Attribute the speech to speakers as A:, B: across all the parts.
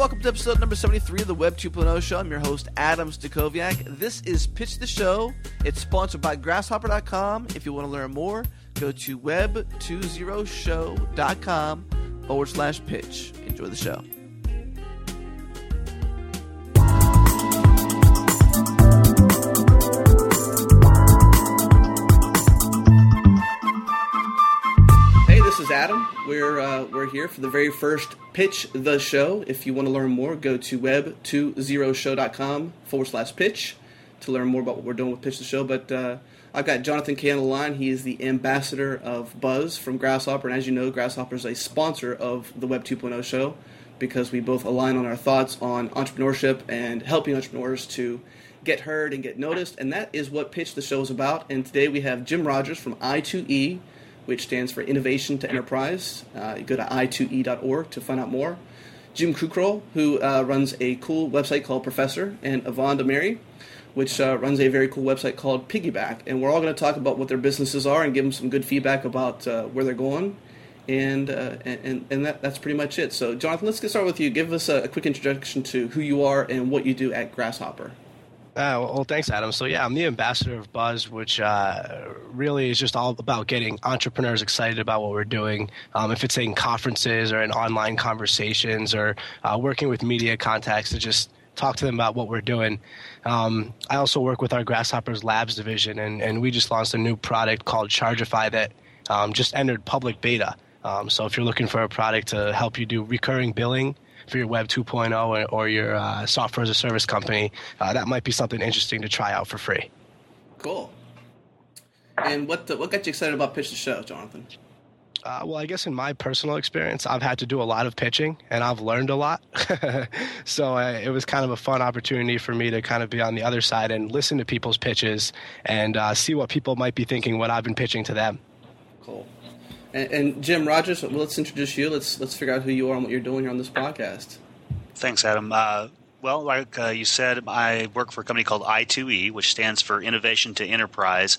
A: welcome to episode number 73 of the Web 2.0 show. I'm your host, Adam Stacoviak. This is Pitch the Show. It's sponsored by Grasshopper.com. If you want to learn more, go to web20show.com forward slash pitch. Enjoy the show. Adam. We're uh, we're here for the very first pitch the show. If you want to learn more, go to web20show.com forward slash pitch to learn more about what we're doing with Pitch the Show. But uh, I've got Jonathan Kay on the line. He is the ambassador of Buzz from Grasshopper, and as you know, Grasshopper is a sponsor of the Web 2.0 show because we both align on our thoughts on entrepreneurship and helping entrepreneurs to get heard and get noticed. And that is what Pitch the Show is about. And today we have Jim Rogers from I2E which stands for Innovation to Enterprise. Uh, you go to i2e.org to find out more. Jim Kukral, who uh, runs a cool website called Prfessor, and Avand Amiri, which uh, runs a very cool website called Piggyback. And we're all going to talk about what their businesses are and give them some good feedback about uh, where they're going. And uh, and and that, that's pretty much it. So, Jonathan, let's get started with you. Give us a, a quick introduction to who you are and what you do at Grasshopper.
B: Uh, well, thanks, Adam. So, yeah, I'm the ambassador of Buzz, which uh, really is just all about getting entrepreneurs excited about what we're doing. Um, if it's in conferences or in online conversations or uh, working with media contacts to just talk to them about what we're doing. Um, I also work with our Grasshoppers Labs division, and, and we just launched a new product called Chargify that um, just entered public beta. Um, so, if you're looking for a product to help you do recurring billing, for your Web 2.0 or, or your uh, software as a service company, uh, that might be something interesting to try out for free.
A: Cool. And what the, what got you excited about Pitch the Show, Jonathan?
B: Uh, well, I guess in my personal experience, I've had to do a lot of pitching and I've learned a lot. so uh, it was kind of a fun opportunity for me to kind of be on the other side and listen to people's pitches and uh, see what people might be thinking when I've been pitching to them.
A: Cool. And, and Jim Rogers, let's introduce you. Let's let's figure out who you are and what you're doing here on this podcast.
C: Thanks, Adam. Uh, well, like uh, you said, I work for a company called I2E, which stands for Innovation to Enterprise.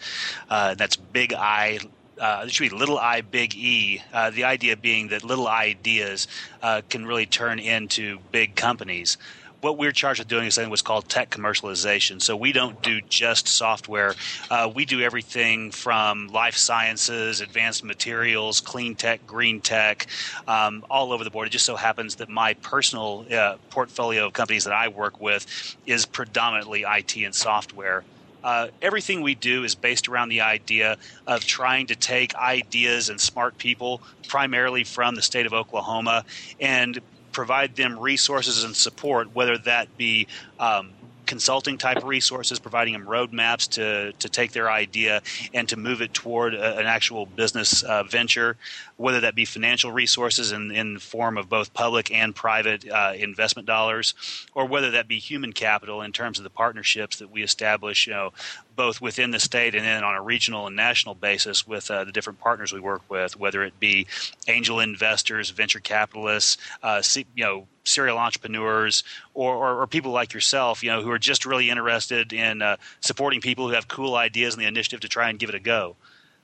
C: Uh, that's big I. Uh, it should be little i, big E. Uh, the idea being that little ideas uh, can really turn into big companies what we're charged with doing is something what's called tech commercialization. So we don't do just software. Uh, we do everything from life sciences, advanced materials, clean tech, green tech, um, all over the board. It just so happens that my personal uh, portfolio of companies that I work with is predominantly IT and software. Uh, everything we do is based around the idea of trying to take ideas and smart people, primarily from the state of Oklahoma, and provide them resources and support, whether that be um, consulting type resources, providing them roadmaps to, to take their idea and to move it toward a, an actual business uh, venture, whether that be financial resources in, in form of both public and private uh, investment dollars, or whether that be human capital in terms of the partnerships that we establish, you know, both within the state and then on a regional and national basis with uh, the different partners we work with, whether it be angel investors, venture capitalists, uh, you know, serial entrepreneurs or, or, or, people like yourself, you know, who are just really interested in uh, supporting people who have cool ideas and the initiative to try and give it a go.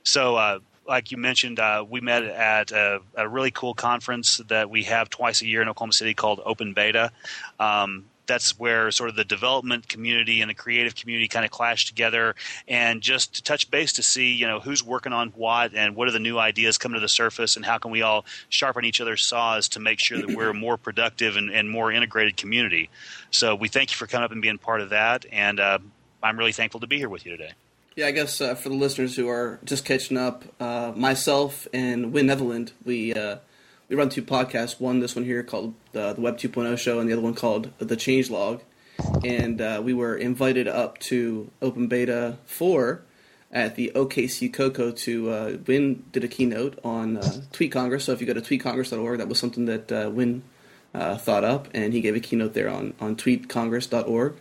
C: So, uh, like you mentioned, uh, we met at a, a, really cool conference that we have twice a year in Oklahoma City called Open Beta. Um, that's where sort of the development community and the creative community kind of clash together and just to touch base to see you know who's working on what and what are the new ideas coming to the surface and how can we all sharpen each other's saws to make sure that we're a more productive and, and more integrated community. So we thank you for coming up and being part of that. And uh, i'm really thankful to be here with you today.
A: Yeah, I guess uh, for the listeners who are just catching up, uh, myself and Wynn Netherland, we uh, we run two podcasts. One, this one here called uh, the Web 2.0 Show, and the other one called the Change Log. And uh, we were invited up to Open Beta 4 at the OKC Coco to uh, Win did a keynote on uh, Tweet Congress. So if you go to tweetcongress.org, that was something that uh, Win uh, thought up, and he gave a keynote there on on tweetcongress.org.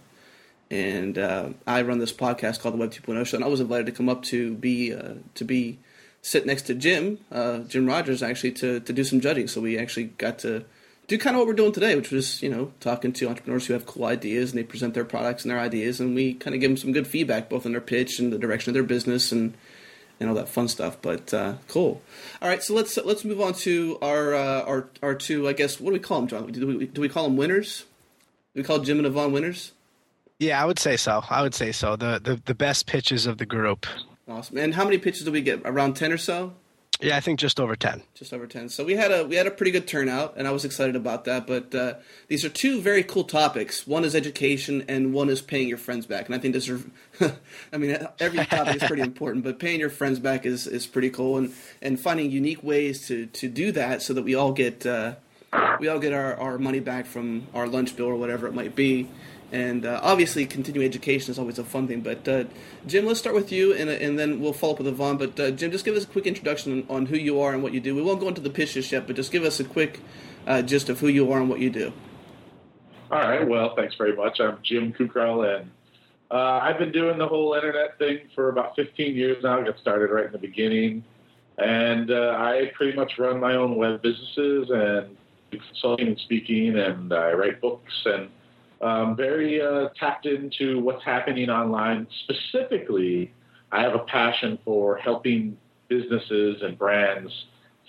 A: And uh, I run this podcast called the Web 2.0 Show, and I was invited to come up to be uh, to be sit next to Jim, uh, Jim Rogers, actually to to do some judging. So we actually got to do kind of what we're doing today, which was you know talking to entrepreneurs who have cool ideas and they present their products and their ideas, and we kind of give them some good feedback both on their pitch and the direction of their business and and all that fun stuff. But uh, cool. All right, so let's let's move on to our uh, our our two. I guess what do we call them, John? Do we do we call them winners? Do we call Jim and Avand winners?
B: Yeah, I would say so. I would say so. The the, the best pitches of the group.
A: Awesome. And how many pitches do we get? Around ten or so.
B: Yeah, I think just over ten.
A: Just over ten. So we had a we had a pretty good turnout, and I was excited about that. But uh, these are two very cool topics. One is education, and one is paying your friends back. And I think this are, I mean, every topic is pretty important, but paying your friends back is, is pretty cool, and and finding unique ways to to do that so that we all get uh, we all get our, our money back from our lunch bill or whatever it might be. And uh, obviously, continuing education is always a fun thing. But uh, Jim, let's start with you, and, and then we'll follow up with Avand. But uh, Jim, just give us a quick introduction on, who you are and what you do. We won't go into the pitches yet, but just give us a quick uh, gist of who you are and what you do.
D: All right. Well, thanks very much. I'm Jim Kukral, and uh, I've been doing the whole internet thing for about 15 years now. I got started right in the beginning, and uh, I pretty much run my own web businesses and consulting and speaking, and I write books and um, very uh, tapped into what's happening online. Specifically, I have a passion for helping businesses and brands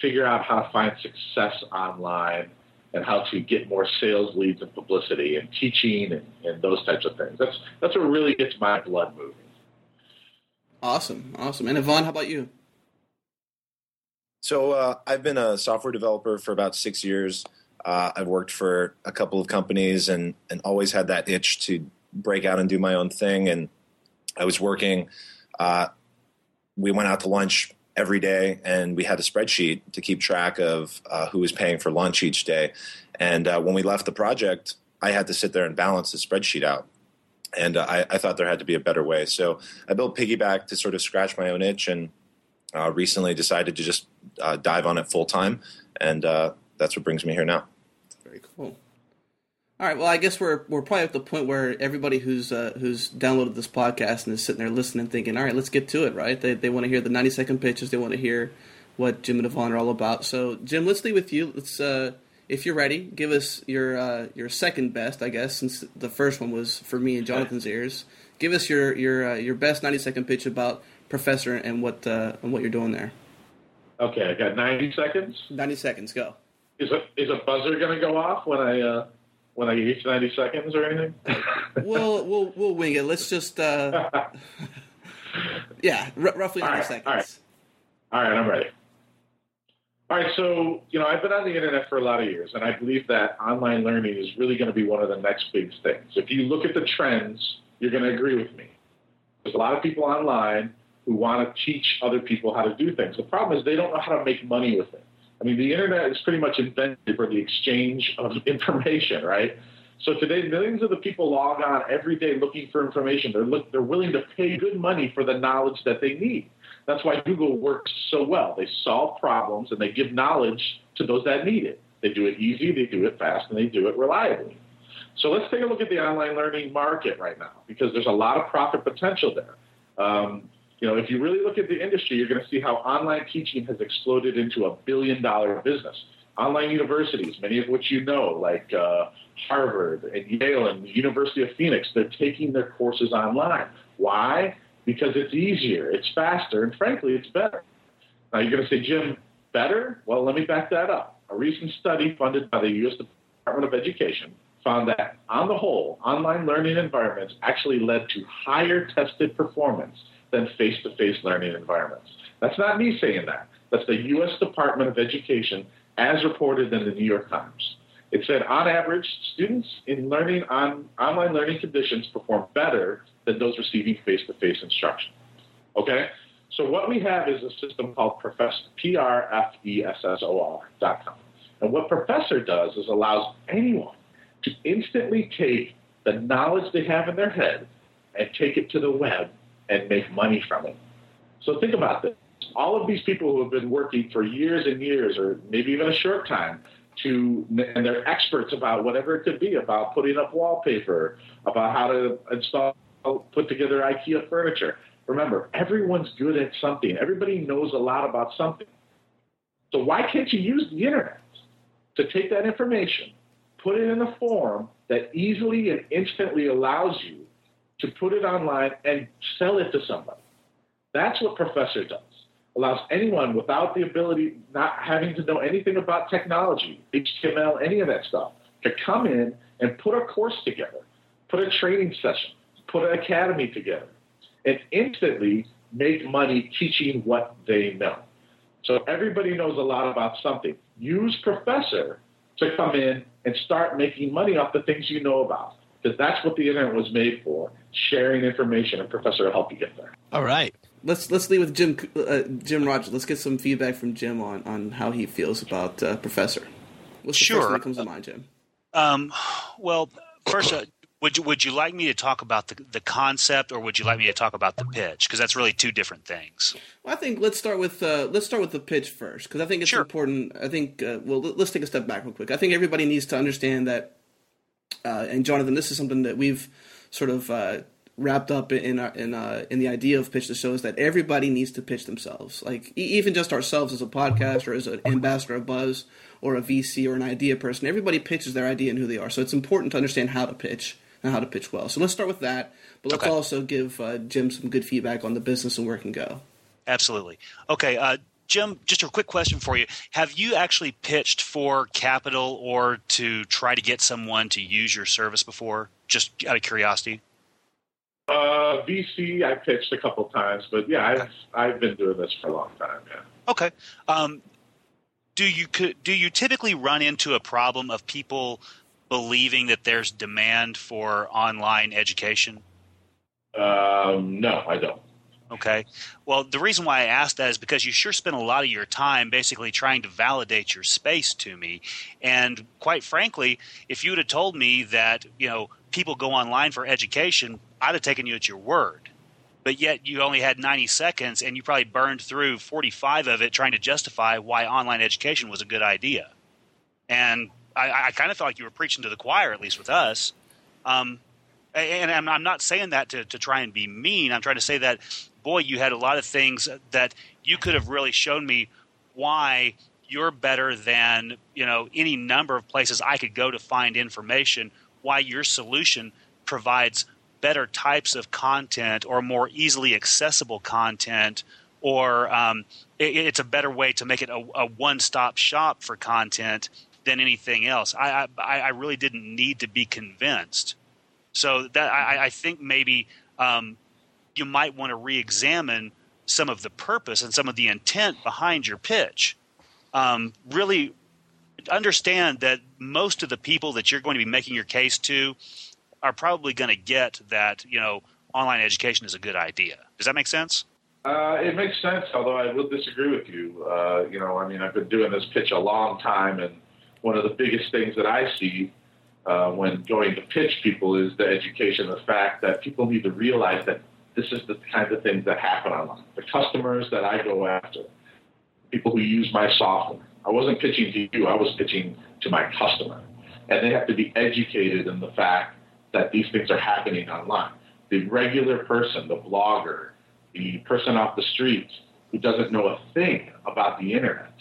D: figure out how to find success online and how to get more sales leads and publicity and teaching and, and those types of things. That's that's what really gets my blood moving.
A: Awesome, awesome. And Avand, how about you?
E: So uh, I've been a software developer for about six years. Uh, I've worked for a couple of companies and and always had that itch to break out and do my own thing. And I was working. Uh, we went out to lunch every day, and we had a spreadsheet to keep track of uh, who was paying for lunch each day. And uh, when we left the project, I had to sit there and balance the spreadsheet out. And uh, I, I, thought there had to be a better way. So I built Piggyback to sort of scratch my own itch, and uh, recently decided to just dive on it full time. And that's what brings me here now.
A: Very cool. All right. Well, I guess we're we're probably at the point where everybody who's uh, who's downloaded this podcast and is sitting there listening, thinking, "All right, let's get to it." Right? They they want to hear the ninety second pitches. They want to hear what Jim and Avand are all about. So, Jim, let's leave with you. Let's, uh, if you're ready, give us your uh, your second best, I guess, since the first one was for me and Jonathan's ears. Give us your your uh, your best ninety second pitch about Prfessor and what uh, and what you're doing there.
D: Okay, I got ninety seconds.
A: Ninety seconds, go.
D: Is a is a buzzer going to go off when I uh, when I reach ninety seconds or anything?
A: we'll we'll we'll wing it. Let's just uh, yeah, r- roughly ninety
D: right,
A: seconds.
D: All right. all right, I'm ready. All right, so you know I've been on the internet for a lot of years, and I believe that online learning is really going to be one of the next big things. If you look at the trends, you're going to agree with me. There's a lot of people online who want to teach other people how to do things. The problem is they don't know how to make money with it. I mean, the internet is pretty much invented for the exchange of information, right? So today, millions of the people log on every day looking for information. They're look, they're willing to pay good money for the knowledge that they need. That's why Google works so well. They solve problems and they give knowledge to those that need it. They do it easy, they do it fast, and they do it reliably. So let's take a look at the online learning market right now because there's a lot of profit potential there. Um, you know, if you really look at the industry, you're going to see how online teaching has exploded into a billion dollar business. Online universities, many of which you know, like uh, Harvard and Yale and the University of Phoenix, they're taking their courses online. Why? Because it's easier, it's faster, and frankly, it's better. Now you're going to say, Jim, better? Well, let me back that up. A recent study funded by the U.S. Department of Education found that, on the whole, online learning environments actually led to higher tested performance than face to face learning environments. That's not me saying that. That's the U.S. Department of Education as reported in the New York Times. It said, on average, students in learning on online learning conditions perform better than those receiving face to face instruction. Okay? So, what we have is a system called Prfessor, P R F S S O R.com. And what Prfessor does is allows anyone to instantly take the knowledge they have in their head and take it to the web and make money from it. So think about this. All of these people who have been working for years and years, or maybe even a short time, to and they're experts about whatever it could be about putting up wallpaper, about how to install, put together IKEA furniture. Remember, everyone's good at something. Everybody knows a lot about something. So why can't you use the internet to take that information, put it in a form that easily and instantly allows you to put it online and sell it to somebody. That's what Prfessor does. Allows anyone without the ability, not having to know anything about technology, HTML, any of that stuff, to come in and put a course together, put a training session, put an academy together, and instantly make money teaching what they know. So everybody knows a lot about something. Use Prfessor to come in and start making money off the things you know about. Because that's what the internet was made for, sharing information, and Prfessor will help you get there.
B: All right.
A: Let's let's leave with Jim uh, Jim Rogers. Let's get some feedback from Jim on, on how he feels about uh, Prfessor. What's the
C: Sure.
A: first thing that comes to mind, Jim?
C: Um, well, first, uh, would you, would you like me to talk about the the concept, or would you like me to talk about the pitch? Because that's really two different things.
A: Well, I think let's start with uh, let's start with the pitch first because I think it's
C: Sure.
A: important. I think uh, well, let's take a step back real quick. I think everybody needs to understand that. Uh, and Jonathan, this is something that we've sort of uh, wrapped up in our, in uh, in the idea of pitch the show is that everybody needs to pitch themselves. Like e- even just ourselves as a podcast or as an ambassador of Buzz or a VC or an idea person, everybody pitches their idea and who they are. So it's important to understand how to pitch and how to pitch well. So let's start with that. But let's
C: Okay.
A: also give uh, Jim some good feedback on the business and where it can go.
C: Absolutely. Okay, uh, Jim. Just a quick question for you: Have you actually pitched for capital or to try to get someone to use your service before? Just out of curiosity.
D: Uh, VC, I pitched a couple times, but yeah, I've I've been doing this for a long time. Yeah.
C: Okay. Um, do you do you typically run into a problem of people believing that there's demand for online education?
D: Um, no, I don't.
C: Okay. Well, the reason why I asked that is because you sure spent a lot of your time basically trying to validate your space to me. And quite frankly, if you would have told me that, you know, people go online for education, I'd have taken you at your word. But yet you only had 90 seconds and you probably burned through 45 of it trying to justify why online education was a good idea. And I, I kind of felt like you were preaching to the choir, at least with us. Um, and I'm, not saying that to, to try and be mean. I'm trying to say that, boy, you had a lot of things that you could have really shown me why you're better than you know any number of places I could go to find information. Why your solution provides better types of content or more easily accessible content, or um, it, it's a better way to make it a, a one-stop shop for content than anything else. I, I, I really didn't need to be convinced. So that I, I think maybe um, you might want to re-examine some of the purpose and some of the intent behind your pitch. Um, really understand that most of the people that you're going to be making your case to are probably going to get that you know online education is a good idea. Does that make sense?
D: Uh, it makes sense, although I will disagree with you. Uh, you know, I mean, I've been doing this pitch a long time, and one of the biggest things that I see uh, when going to pitch people is the education, the fact that people need to realize that this is the kind of things that happen online. The customers that I go after, people who use my software. I wasn't pitching to you, I was pitching to my customer. And they have to be educated in the fact that these things are happening online. The regular person, the blogger, the person off the street who doesn't know a thing about the internet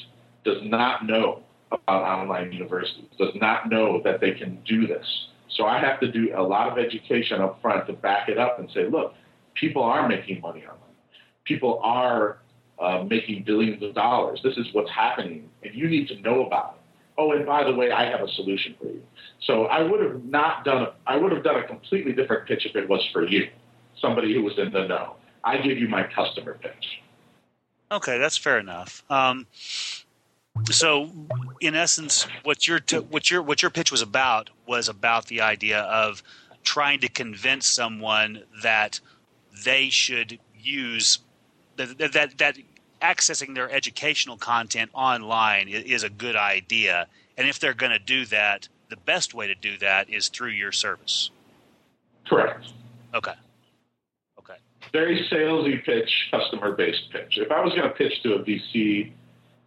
D: does not know about online universities, does not know that they can do this. So I have to do a lot of education up front to back it up and say, look, people are making money online. People are uh, making billions of dollars. This is what's happening, and you need to know about it. Oh, and by the way, I have a solution for you. So I would have not done a, I would have done a completely different pitch if it was for you, somebody who was in the know. I give you my customer pitch.
C: Okay, that's fair enough. Um, so, in essence, what your t- what your what your pitch was about was about the idea of trying to convince someone that they should use that that, that accessing their educational content online is, a good idea, and if they're going to do that, the best way to do that is through your service.
D: Correct.
C: Okay. Okay.
D: Very salesy pitch, customer based pitch. If I was going to pitch to a VC,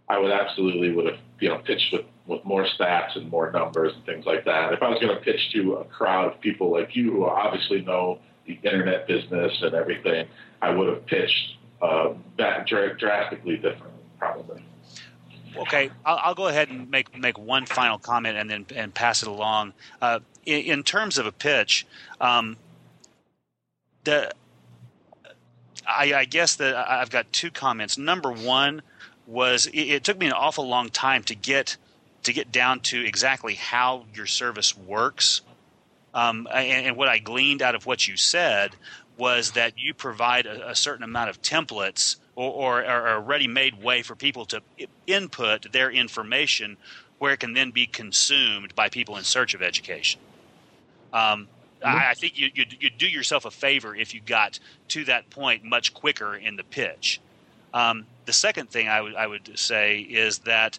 D: I would absolutely would have you know pitched with, with more stats and more numbers and things like that. If I was going to pitch to a crowd of people like you who obviously know the internet business and everything, I would have pitched uh, that dr- drastically different, probably.
C: Okay, I'll, I'll go ahead and make make one final comment and then and pass it along. Uh, in, in terms of a pitch, um, the I, I guess that I've got two comments. Number one was it, it took me an awful long time to get to get down to exactly how your service works. Um, and, and, what I gleaned out of what you said was that you provide a, a certain amount of templates or, or, or a ready-made way for people to input their information where it can then be consumed by people in search of education. Um, mm-hmm. I, I, think you, you'd, you'd, do yourself a favor if you got to that point much quicker in the pitch. Um, the second thing I would, I would say is that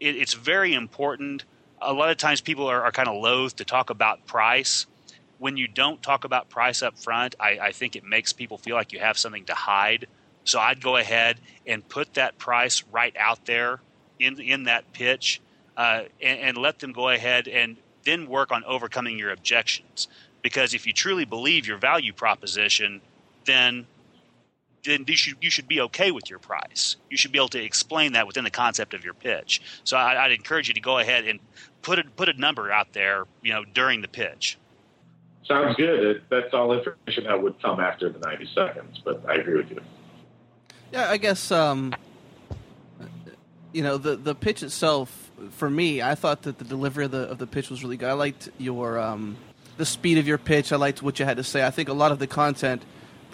C: it, it's very important. A lot of times people are, are kind of loath to talk about price. When you don't talk about price up front, I, I think it makes people feel like you have something to hide. So I'd go ahead and put that price right out there in in that pitch, uh, and, and let them go ahead and then work on overcoming your objections. Because if you truly believe your value proposition, then then you should you should be okay with your price. You should be able to explain that within the concept of your pitch. So I, would encourage you to go ahead and put a put a number out there, you know, during the pitch.
D: Sounds good. That's all information that would come after the ninety seconds, but I agree with you.
A: Yeah, I guess um, you know the the pitch itself. For me, I thought that the delivery of the of the pitch was really good. I liked your um, the speed of your pitch. I liked what you had to say. I think a lot of the content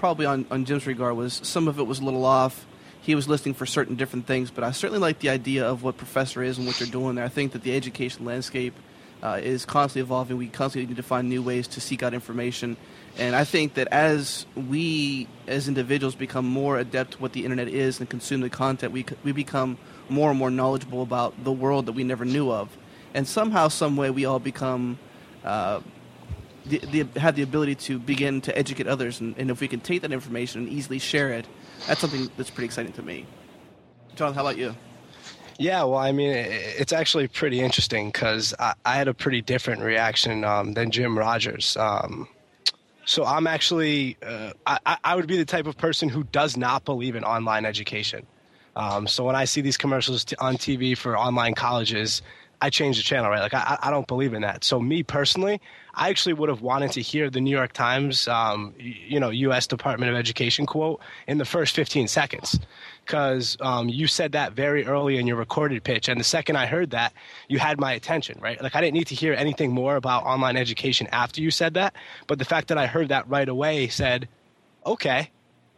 A: probably on, on Jim's regard was some of it was a little off. He was listening for certain different things, but I certainly like the idea of what Prfessor is and what you're doing there. I think that the education landscape uh, is constantly evolving. We constantly need to find new ways to seek out information. And I think that as we, as individuals, become more adept to what the internet is and consume the content, we, we become more and more knowledgeable about the world that we never knew of. And somehow, some way, we all become uh, the, the, have the ability to begin to educate others, and, and, if we can take that information and easily share it, that's something that's pretty exciting to me. John, how about you?
B: Yeah, well, I mean, it's actually pretty interesting because I, I, had a pretty different reaction um, than Jim Rogers. Um, so I'm actually, uh, I, I, would be the type of person who does not believe in online education. Um, so when I see these commercials t- on TV for online colleges, I change the channel, right? Like I, I don't believe in that. So me personally, I actually would have wanted to hear the New York Times, um, you know, U.S. Department of Education quote in the first 15 seconds, because um, you said that very early in your recorded pitch, and the second I heard that, you had my attention, right? Like I didn't need to hear anything more about online education after you said that, but the fact that I heard that right away said, okay,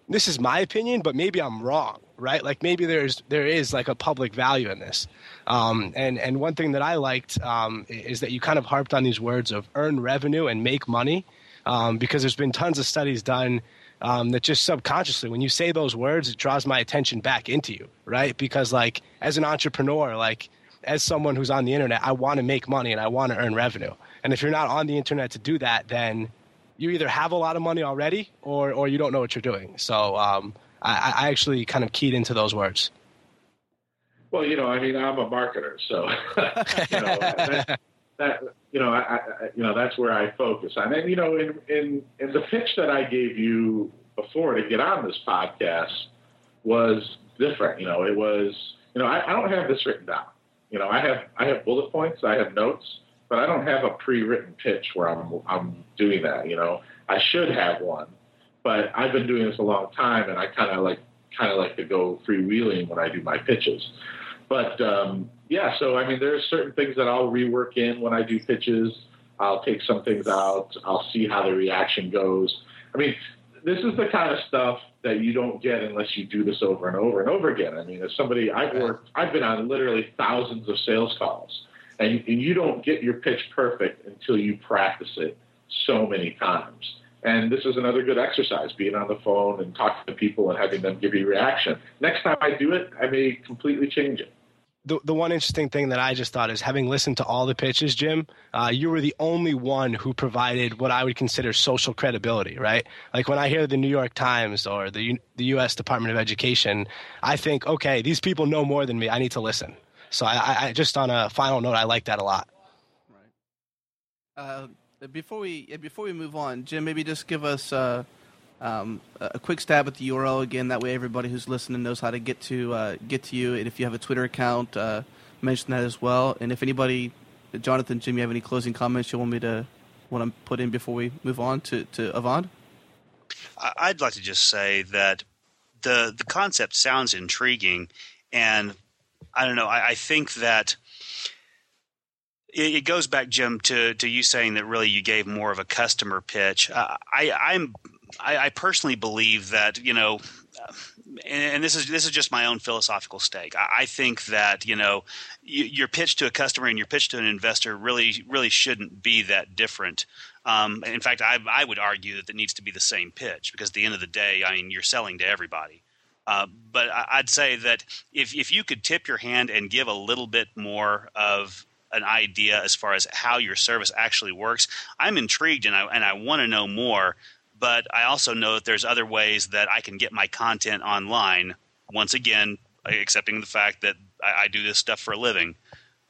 B: this is my opinion, but maybe I'm wrong, right? Like maybe there's there is like a public value in this. Um, and and one thing that I liked um, is that you kind of harped on these words of earn revenue and make money, um, because there's been tons of studies done um, that just subconsciously, when you say those words, it draws my attention back into you, right? Because like as an entrepreneur, like as someone who's on the internet, I want to make money and I want to earn revenue. And if you're not on the internet to do that, then you either have a lot of money already or or you don't know what you're doing. So um, I, I actually kind of keyed into those words.
D: Well, you know, I mean, I'm a marketer, so you know that, that you know, I, I, you know, that's where I focus on. And you know, in in in the pitch that I gave you before to get on this podcast was different. You know, it was, you know, I, I don't have this written down. You know, I have I have bullet points, I have notes, but I don't have a pre-written pitch where I'm I'm doing that. You know, I should have one, but I've been doing this a long time, and I kind of like kind of like to go freewheeling when I do my pitches. But um, yeah, so I mean, there's certain things that I'll rework in when I do pitches. I'll take some things out. I'll see how the reaction goes. I mean, this is the kind of stuff that you don't get unless you do this over and over and over again. I mean, as somebody I've worked, I've been on literally thousands of sales calls, and, and you don't get your pitch perfect until you practice it so many times. And this is another good exercise, being on the phone and talking to people and having them give you reaction. Next time I do it, I may completely change it.
B: The, the one interesting thing that I just thought is having listened to all the pitches, Jim, uh, you were the only one who provided what I would consider social credibility, right? Like when I hear the New York Times or the, U- the U.S. Department of Education, I think, okay, these people know more than me. I need to listen. So I, I just on a final note, I like that a lot.
A: Right. Uh, before we before we move on, Jim, maybe just give us uh, um, a quick stab at the URL again. That way, everybody who's listening knows how to get to uh, get to you. And if you have a Twitter account, uh, mention that as well. And if anybody, Jonathan, Jim, you have any closing comments you want me to want to put in before we move on to to Avand?
C: I'd like to just say that the the concept sounds intriguing, and I don't know. I, I think that it, goes back, Jim, to to you saying that really you gave more of a customer pitch. Uh, I I'm I, I, personally believe that you know. Uh, and this is this is just my own philosophical stake. I, I think that you know your pitch to a customer and your pitch to an investor really really shouldn't be that different. Um, in fact, I, I, would argue that it needs to be the same pitch because at the end of the day, I mean, you're selling to everybody. Uh, but I, would say that if if you could tip your hand and give a little bit more of an idea as far as how your service actually works, I'm intrigued and I and I want to know more. But I also know that there's other ways that I can get my content online. Once again, accepting the fact that I, I do this stuff for a living.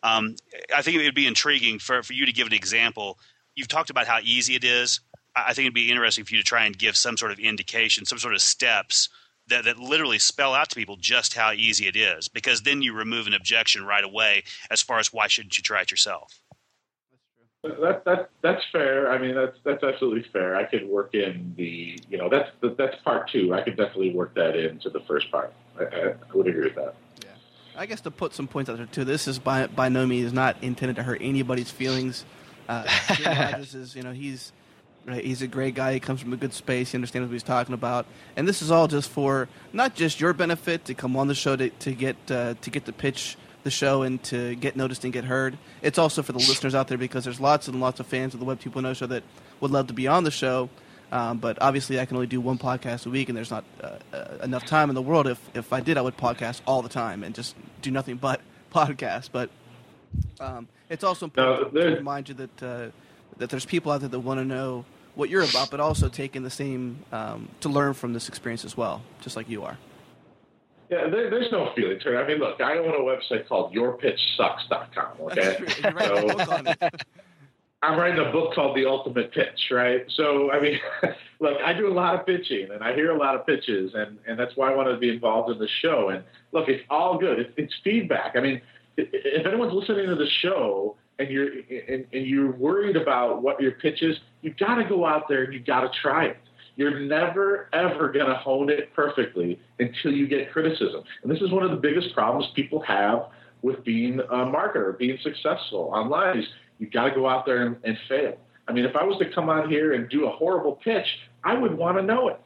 C: Um, I think it would be intriguing for, for you to give an example. You've talked about how easy it is. I think it'd be interesting for you to try and give some sort of indication, some sort of steps that, that literally spell out to people just how easy it is because then you remove an objection right away as far as why shouldn't you try it yourself
D: that, that that's fair. I mean, that's that's absolutely fair. I could work in the you know that's that's part two. I could definitely work that into the first part. I, I, would agree with that.
A: Yeah, I guess to put some points out there too. This is by by no means not intended to hurt anybody's feelings. Uh, this is you know he's Right? He's a great guy. He comes from a good space. He understands what he's talking about. And this is all just for not just your benefit to come on the show to, to get uh, to get to pitch the show and to get noticed and get heard. It's also for the listeners out there because there's lots and lots of fans of the Web 2.0 show that would love to be on the show. Um, but obviously, I can only do one podcast a week, and there's not uh, uh, enough time in the world. If if I did, I would podcast all the time and just do nothing but podcast. But um, it's also important no, to remind you that uh, that there's people out there that want to know what you're about, but also taking the same um, to learn from this experience as well, just like you are.
D: Yeah, there, there's no feeling to it. I mean, look, I own a website called YourPitchSucks.com. Okay, so I'm writing a book called The Ultimate Pitch, right? So, I mean, look, I do a lot of pitching, and I hear a lot of pitches, and and that's why I wanted to be involved in the show. And look, it's all good. It's, it's feedback. I mean, if anyone's listening to the show and you're and, and you're worried about what your pitch is, you've got to go out there and you've got to try it. You're never ever going to hone it perfectly until you get criticism. And this is one of the biggest problems people have with being a marketer, being successful online. Is you've got to go out there and, and fail. I mean, if I was to come out here and do a horrible pitch, I would want to know it.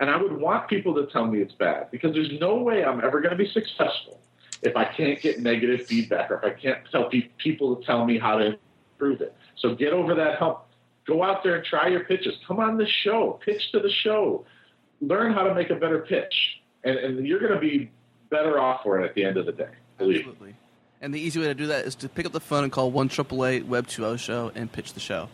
D: And I would want people to tell me it's bad because there's no way I'm ever going to be successful if I can't get negative feedback or if I can't tell pe- people to tell me how to improve it. So get over that hump. Go out there and try your pitches. Come on the show. Pitch to the show. Learn how to make a better pitch. And, and you're going to be better off for it at the end of the day.
A: Absolutely. And the easy way to do that is to pick up the phone and call 1 Web 2.0 show and pitch the show.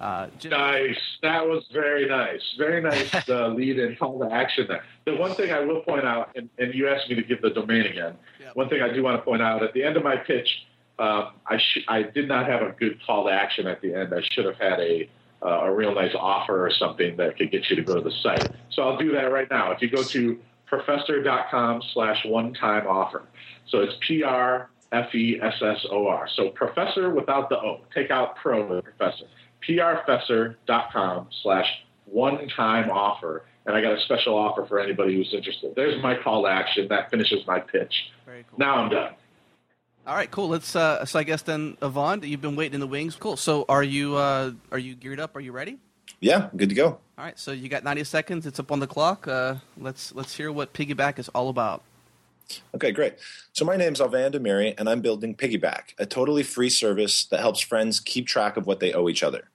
D: Uh, nice. That was very nice. Very nice uh, lead and call to action there. The one thing I will point out, and, and you asked me to give the domain again. Yep. One thing I do want to point out at the end of my pitch, uh, I sh- I did not have a good call to action at the end. I should have had a uh, a real nice offer or something that could get you to go to the site. So I'll do that right now. If you go to prfessor.com slash one time offer. So it's P R F E S S O R. So professor without the O. Take out pro with professor prfessor.com slash one-time offer. And I got a special offer for anybody who's interested. There's my call to action. That finishes my pitch. Cool. Now I'm done.
A: All right, cool. Let's. Uh, so I guess then, Avand, you've been waiting in the wings. Cool. So are you? Uh, are you geared up? Are you ready?
E: Yeah, good to go.
A: All right. So you got 90 seconds. It's up on the clock. Uh, let's let's hear what Piggyback is all about.
E: Okay, great. So my name is Avand Amiri, and I'm building Piggyback, a totally free service that helps friends keep track of what they owe each other.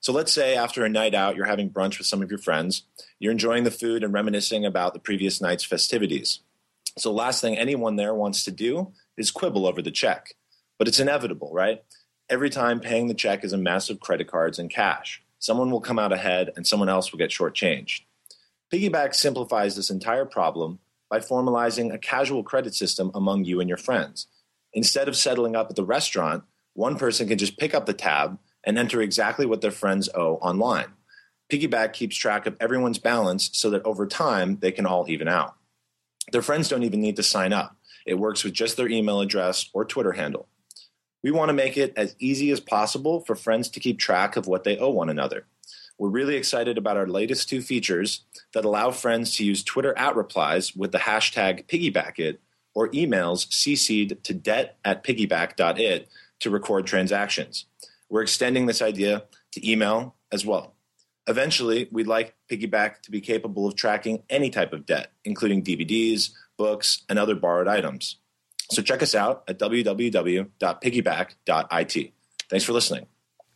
E: So let's say after a night out, you're having brunch with some of your friends, you're enjoying the food and reminiscing about the previous night's festivities. So, last thing anyone there wants to do is quibble over the check. But it's inevitable, right? Every time paying the check is a massive credit cards and cash. Someone will come out ahead and someone else will get shortchanged. Piggyback simplifies this entire problem by formalizing a casual credit system among you and your friends. Instead of settling up at the restaurant, one person can just pick up the tab and enter exactly what their friends owe online. Piggyback keeps track of everyone's balance so that over time they can all even out. Their friends don't even need to sign up. It works with just their email address or Twitter handle. We want to make it as easy as possible for friends to keep track of what they owe one another. We're really excited about our latest two features that allow friends to use Twitter at replies with the hashtag piggybackit or emails cc'd to debt at piggyback.it to record transactions. We're extending this idea to email as well. Eventually, we'd like Piggyback to be capable of tracking any type of debt, including DVDs, books, and other borrowed items. So check us out at www.piggyback.it. Thanks for listening.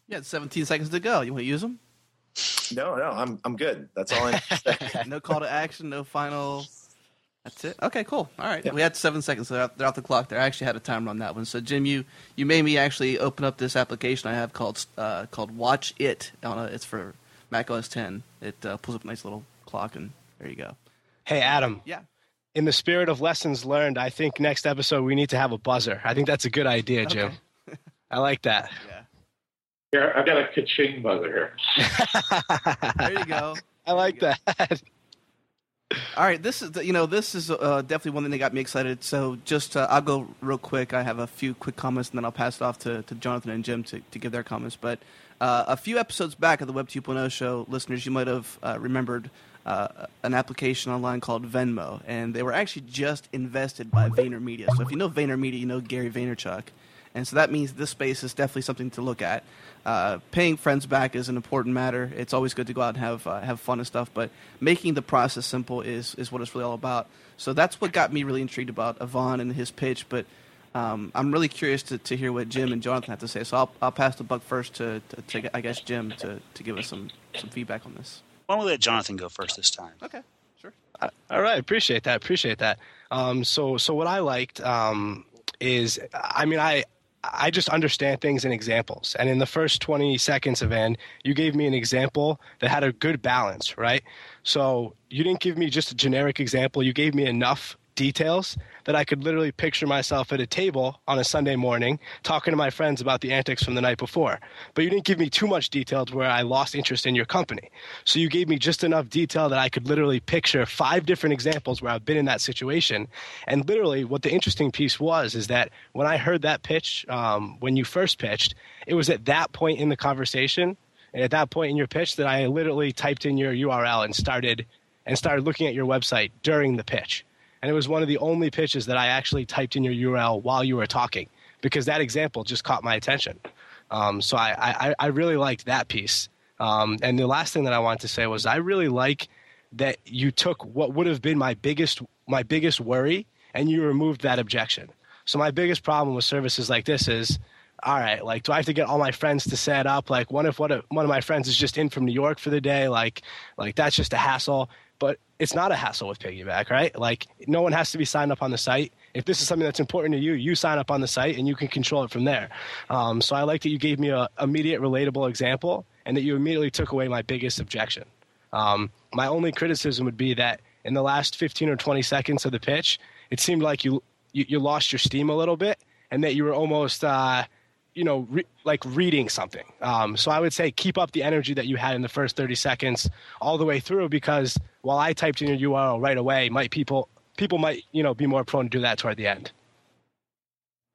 A: Yeah, 17 seconds to go. You want to use them?
E: No, no, I'm I'm good. That's all I
A: no call to action, no final. That's it. Okay, cool. All right, yeah. we had seven seconds. So they're off the clock. There, I actually had a timer on that one. So Jim, you you made me actually open up this application I have called uh, called Watch It. On it's for Mac OS 10. It uh, pulls up a nice little clock, and there you go.
B: Hey, Adam.
A: Yeah.
B: In the spirit of lessons learned, I think next episode we need to have a buzzer. I think that's a good idea, Jim. Okay. I like that.
A: Yeah.
D: Here, I've got a ka-ching buzzer here.
A: there you go.
B: I like that.
A: All right, this is you know this is uh, definitely one thing that got me excited. So just uh, I'll go real quick. I have a few quick comments, and then I'll pass it off to, to Jonathan and Jim to, to give their comments. But uh, a few episodes back of the Web 2.0 show, listeners, you might have uh, remembered uh, an application online called Venmo, and they were actually just invested by VaynerMedia. So if you know VaynerMedia, you know Gary Vaynerchuk, and so that means this space is definitely something to look at. Uh, paying friends back is an important matter. It's always good to go out and have uh, have fun and stuff, but making the process simple is is what it's really all about. So that's what got me really intrigued about Avand and his pitch. But um, I'm really curious to, to hear what Jim and Jonathan have to say. So I'll, I'll pass the buck first to, to, to, I guess, Jim to, to give us some, some feedback on this.
C: Why don't we let Jonathan go first this time?
A: Okay, sure.
B: Uh, all right, appreciate that. Appreciate that. Um, so, so what I liked um, is, I mean, I I just understand things in examples. And in the first 20 seconds of N, you gave me an example that had a good balance, right? So you didn't give me just a generic example. You gave me enough details that I could literally picture myself at a table on a Sunday morning talking to my friends about the antics from the night before. But you didn't give me too much detail to where I lost interest in your company. So you gave me just enough detail that I could literally picture five different examples where I've been in that situation. And literally, what the interesting piece was is that when I heard that pitch, um, when you first pitched, it was at that point in the conversation and at that point in your pitch that I literally typed in your URL and started and started looking at your website during the pitch and it was one of the only pitches that I actually typed in your URL while you were talking because that example just caught my attention. Um, so I, I, I, really liked that piece. Um, and the last thing that I wanted to say was I really like that you took what would have been my biggest my biggest worry and you removed that objection. So my biggest problem with services like this is all right, like, do I have to get all my friends to set up? Like, what if what if one of my friends is just in from New York for the day? Like, like that's just a hassle but it's not a hassle with piggyback right? Like no one has to be signed up on the site. If this is something that's important to you you sign up on the site and you can control it from there. Um, so i like that you gave me a immediate relatable example and that you immediately took away my biggest objection. Um, my only criticism would be that in the last 15 or 20 seconds of the pitch it seemed like you you, you lost your steam a little bit and that you were almost uh, you know, re- like reading something. Um, so I would say keep up the energy that you had in the first 30 seconds all the way through because while I typed in your URL right away, might people people might you know be more prone to do that toward the end.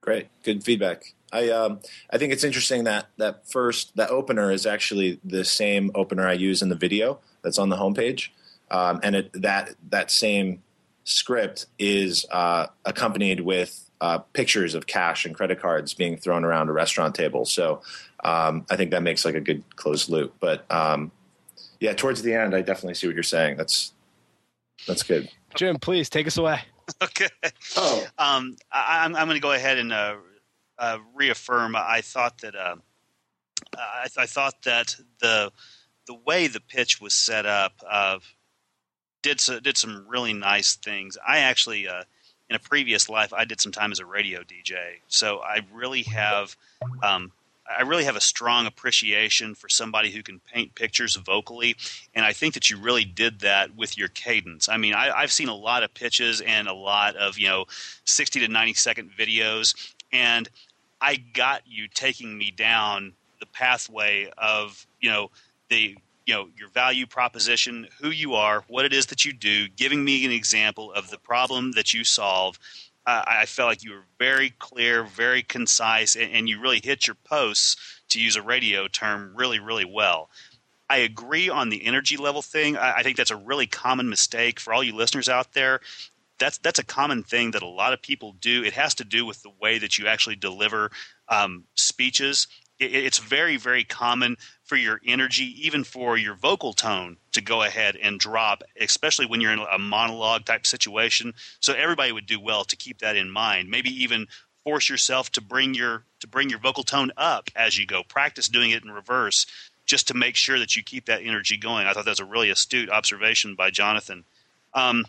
E: Great, good feedback. I um, I think it's interesting that that first that opener is actually the same opener I use in the video that's on the homepage, um, and it, that that same script is uh, accompanied with uh, pictures of cash and credit cards being thrown around a restaurant table. So um, I think that makes like a good closed loop. But um, yeah, towards the end, I definitely see what you're saying. That's that's good.
B: Jim, please take us away.
C: Okay.
D: Oh,
C: um, I, am I'm going to go ahead and uh, uh, reaffirm. I thought that uh, I, I, thought that the the way the pitch was set up uh, did did some really nice things. I actually uh, in a previous life, I did some time as a radio DJ, so I really have, um, I really have a strong appreciation for somebody who can paint pictures vocally, and I think that you really did that with your cadence. I mean, I, have seen a lot of pitches and a lot of you know, sixty to ninety second videos, and I got you taking me down the pathway of you know the you know your value proposition, who you are, what it is that you do, giving me an example of the problem that you solve. I felt like you were very clear, very concise, and, and, you really hit your posts, to use a radio term, really, really well. I agree on the energy level thing. I, I think that's a really common mistake for all you listeners out there that's that's a common thing that a lot of people do. It has to do with the way that you actually deliver um, speeches. It, it's very very common for your energy, even for your vocal tone, to go ahead and drop, especially when you're in a monologue type situation. So everybody would do well to keep that in mind. Maybe even force yourself to bring your to bring your vocal tone up as you go. Practice doing it in reverse just to make sure that you keep that energy going. I thought that was a really astute observation by Jonathan. Um,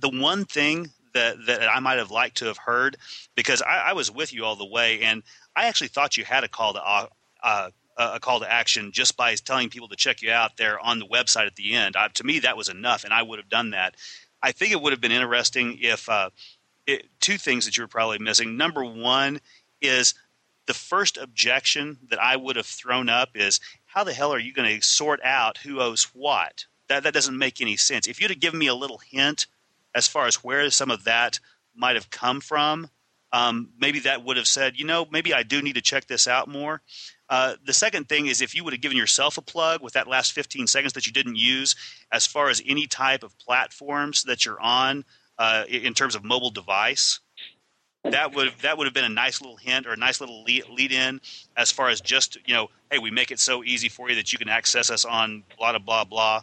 C: the one thing that that I might have liked to have heard because I, I, was with you all the way, and I actually thought you had a call to uh, a call to action just by telling people to check you out there on the website at the end. Uh, to me, that was enough, and I would have done that. I think it would have been interesting if uh, it, two things that you were probably missing. Number one is the first objection that I would have thrown up is how the hell are you going to sort out who owes what? That that doesn't make any sense. If you'd have given me a little hint as far as where some of that might have come from. Um, maybe that would have said, you know, maybe I do need to check this out more. Uh, the second thing is if you would have given yourself a plug with that last 15 seconds that you didn't use, as far as any type of platforms that you're on uh, in terms of mobile device, that would that would have been a nice little hint or a nice little lead, lead in as far as just you know, hey, we make it so easy for you that you can access us on blah blah blah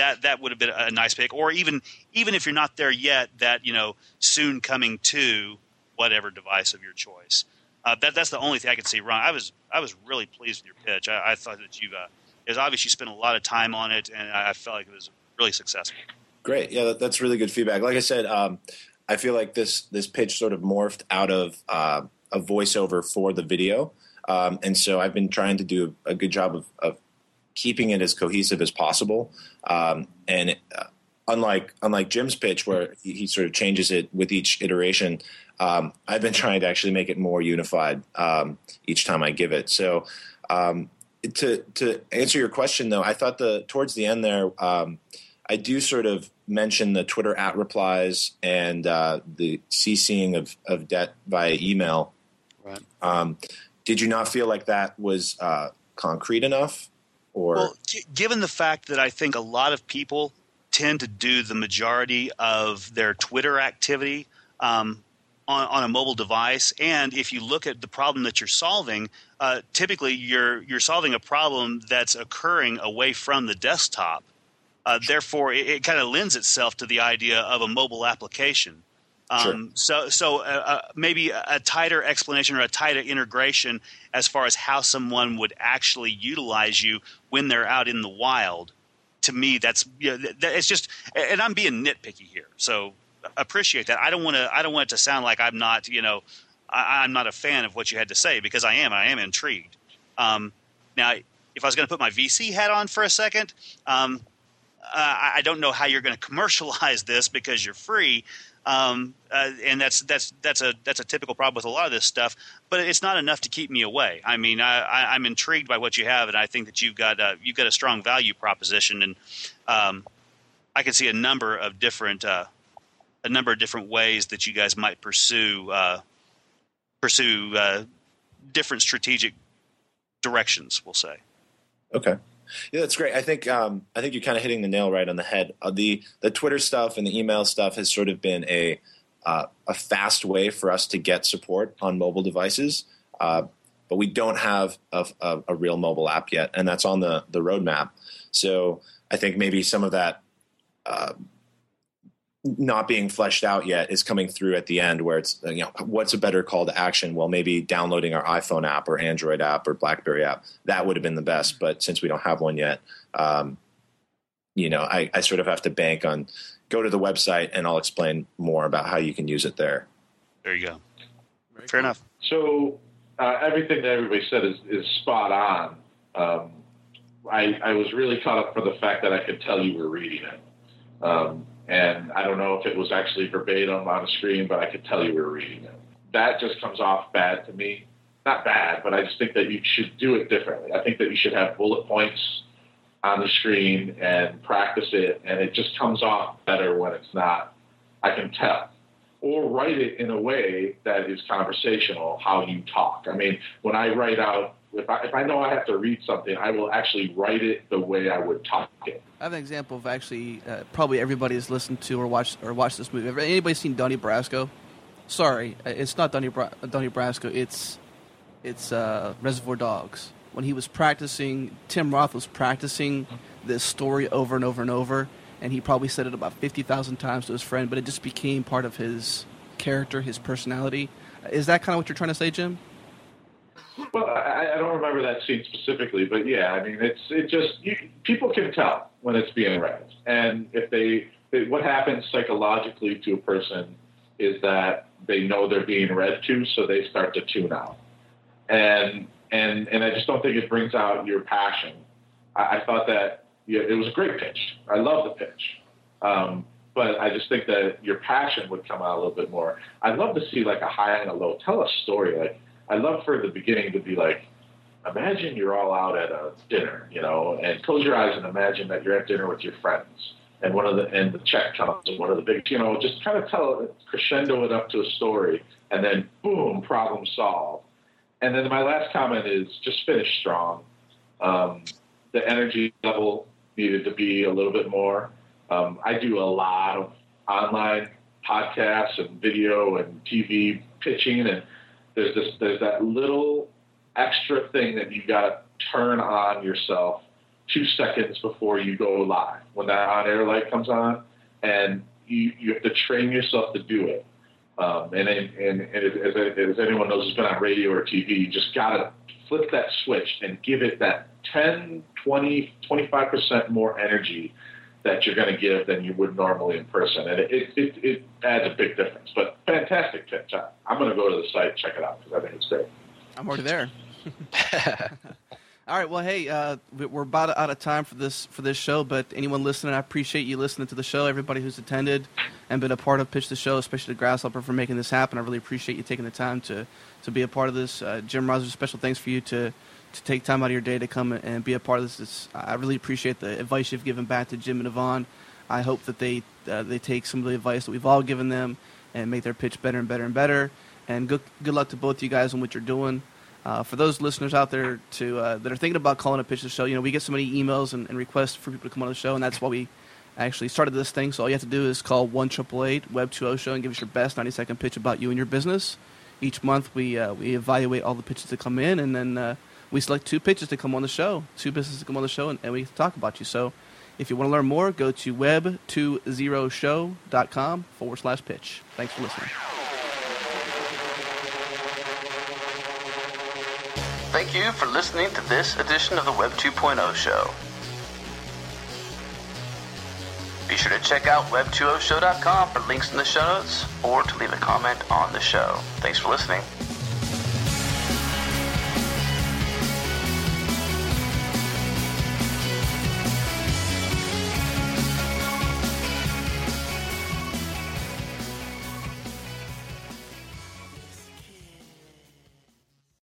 C: that that would have been a nice pick. Or even even if you're not there yet, that you know soon coming to whatever device of your choice. Uh, that that's the only thing I could see wrong. I was I was really pleased with your pitch. I, I thought that you uh, it was obvious you spent a lot of time on it, and I, felt like it was really successful.
E: Great, yeah, that, that's really good feedback. Like I said, um, I feel like this this pitch sort of morphed out of uh, a voiceover for the video, um, and so I've been trying to do a good job of, of keeping it as cohesive as possible. Um, and uh, unlike unlike Jim's pitch, where he, he, sort of changes it with each iteration, um, I've been trying to actually make it more unified um, each time I give it. So um, to to answer your question, though, I thought the towards the end there, um, I do sort of mention the Twitter at replies and uh, the CCing of, of debt via email. Right. Um, did you not feel like that was uh, concrete enough? Or well,
C: g- given the fact that I think a lot of people tend to do the majority of their Twitter activity um, on, on, a mobile device, and if you look at the problem that you're solving, uh, typically you're you're solving a problem that's occurring away from the desktop. Uh, therefore, it, it kind of lends itself to the idea of a mobile application. Um, sure. So, so uh, uh, maybe a tighter explanation or a tighter integration as far as how someone would actually utilize you when they're out in the wild. To me, that's you know, that, it's just, and I'm being nitpicky here. So appreciate that. I don't want to. I don't want it to sound like I'm not. You know, I, am not a fan of what you had to say because I am. I am intrigued. Um, now, if I was going to put my VC hat on for a second, um, uh, I don't know how you're going to commercialize this because you're free. Um, uh, and that's that's that's a that's a typical problem with a lot of this stuff. But it's not enough to keep me away. I mean, I, am intrigued by what you have, and I think that you've got a, you've got a strong value proposition, and um, I can see a number of different uh, a number of different ways that you guys might pursue uh, pursue uh, different strategic directions. We'll say.
E: Okay. Yeah, that's great. I think um, I think you're kind of hitting the nail right on the head. Uh, the the Twitter stuff and the email stuff has sort of been a uh, a fast way for us to get support on mobile devices, uh, but we don't have a, a, a, real mobile app yet, and that's on the the roadmap. So I think maybe some of that uh, not being fleshed out yet is coming through at the end where it's you know what's a better call to action? Well maybe downloading our iphone app or android app or blackberry app. That would have been the best but since we don't have one yet um, you know I, I sort of have to bank on go to the website and i'll explain more about how you can use it there.
C: There you go. Very fair cool. enough.
D: So uh, everything that everybody said is, is spot on. Um, I, I was really caught up for the fact that i could tell you were reading it. Um, and I don't know if it was actually verbatim on the screen, but I could tell you we were reading it. That just comes off bad to me. Not bad, but I just think that you should do it differently. I think that you should have bullet points on the screen and practice it, and it just comes off better when it's not. I can tell. Or write it in a way that is conversational, how you talk. I mean, when I write out if I if I know I have to read something, I will actually write it the way I would talk it.
A: I have an example of actually uh, probably everybody has listened to or watched or watched this movie. Anybody seen Donnie Brasco? Sorry, uh, it's not Donnie Bra- Donnie Brasco. It's it's uh, Reservoir Dogs. When he was practicing, Tim Roth was practicing this story over and over and over, and he probably said it about fifty thousand times to his friend. But it just became part of his character, his personality. Is that kind of what you're trying to say, Jim?
D: Well, I, I don't remember that scene specifically, but yeah, I mean, it's it just you, people can tell when it's being read, and if they, they what happens psychologically to a person is that they know they're being read to, so they start to tune out, and and and I just don't think it brings out your passion. I, I thought that yeah, it was a great pitch. I love the pitch. Um, but I just think that your passion would come out a little bit more. I'd love to see like a high and a low. Tell a story. Like I'd love for the beginning to be like, imagine you're all out at a dinner, you know, and close your eyes and imagine that you're at dinner with your friends, and one of the and the check comes, and one of the big, you know, just kind of tell crescendo it up to a story, and then boom, problem solved. And then my last comment is just finish strong. Um, the energy level needed to be a little bit more. Um, I do a lot of online podcasts and video and TV pitching, and there's this there's that little extra thing that you got to turn on yourself two seconds before you go live when that on air light comes on, and you you have to train yourself to do it. Um, and, and, and as, as anyone knows who's been on radio or TV, you just got to flip that switch and give it that 10, 20, 25% more energy that you're going to give than you would normally in person. And it, it, it, adds a big difference. But fantastic pitch. I'm going to go to the site check it out because I think it's great.
A: I'm already there. All right. Well, hey, uh, we're about out of time for this for this show. But anyone listening, I appreciate you listening to the show. Everybody who's attended and been a part of Pitch the Show, especially the Grasshopper for making this happen. I really appreciate you taking the time to to be a part of this. Uh, Jim Rogers, special thanks for you to to take time out of your day to come and be a part of this. It's, I really appreciate the advice you've given back to Jim and Avand. I hope that they uh, they take some of the advice that we've all given them and make their pitch better and better and better. And good good luck to both you guys on what you're doing. Uh, for those listeners out there to uh, that are thinking about calling a pitch the show, you know we get so many emails and, and, requests for people to come on the show, and that's why we actually started this thing. So all you have to do is call one triple eight Web two O show and give us your best ninety second pitch about you and your business. Each month we uh, we evaluate all the pitches that come in, and then uh, we select two pitches to come on the show, two businesses to come on the show, and, and we talk about you. So if you want to learn more, go to web20show.com forward slash pitch. Thanks for listening.
F: Thank you for listening to this edition of the Web 2.0 show. Be sure to check out web20show.com for links in the show notes or to leave a comment on the show. Thanks for listening.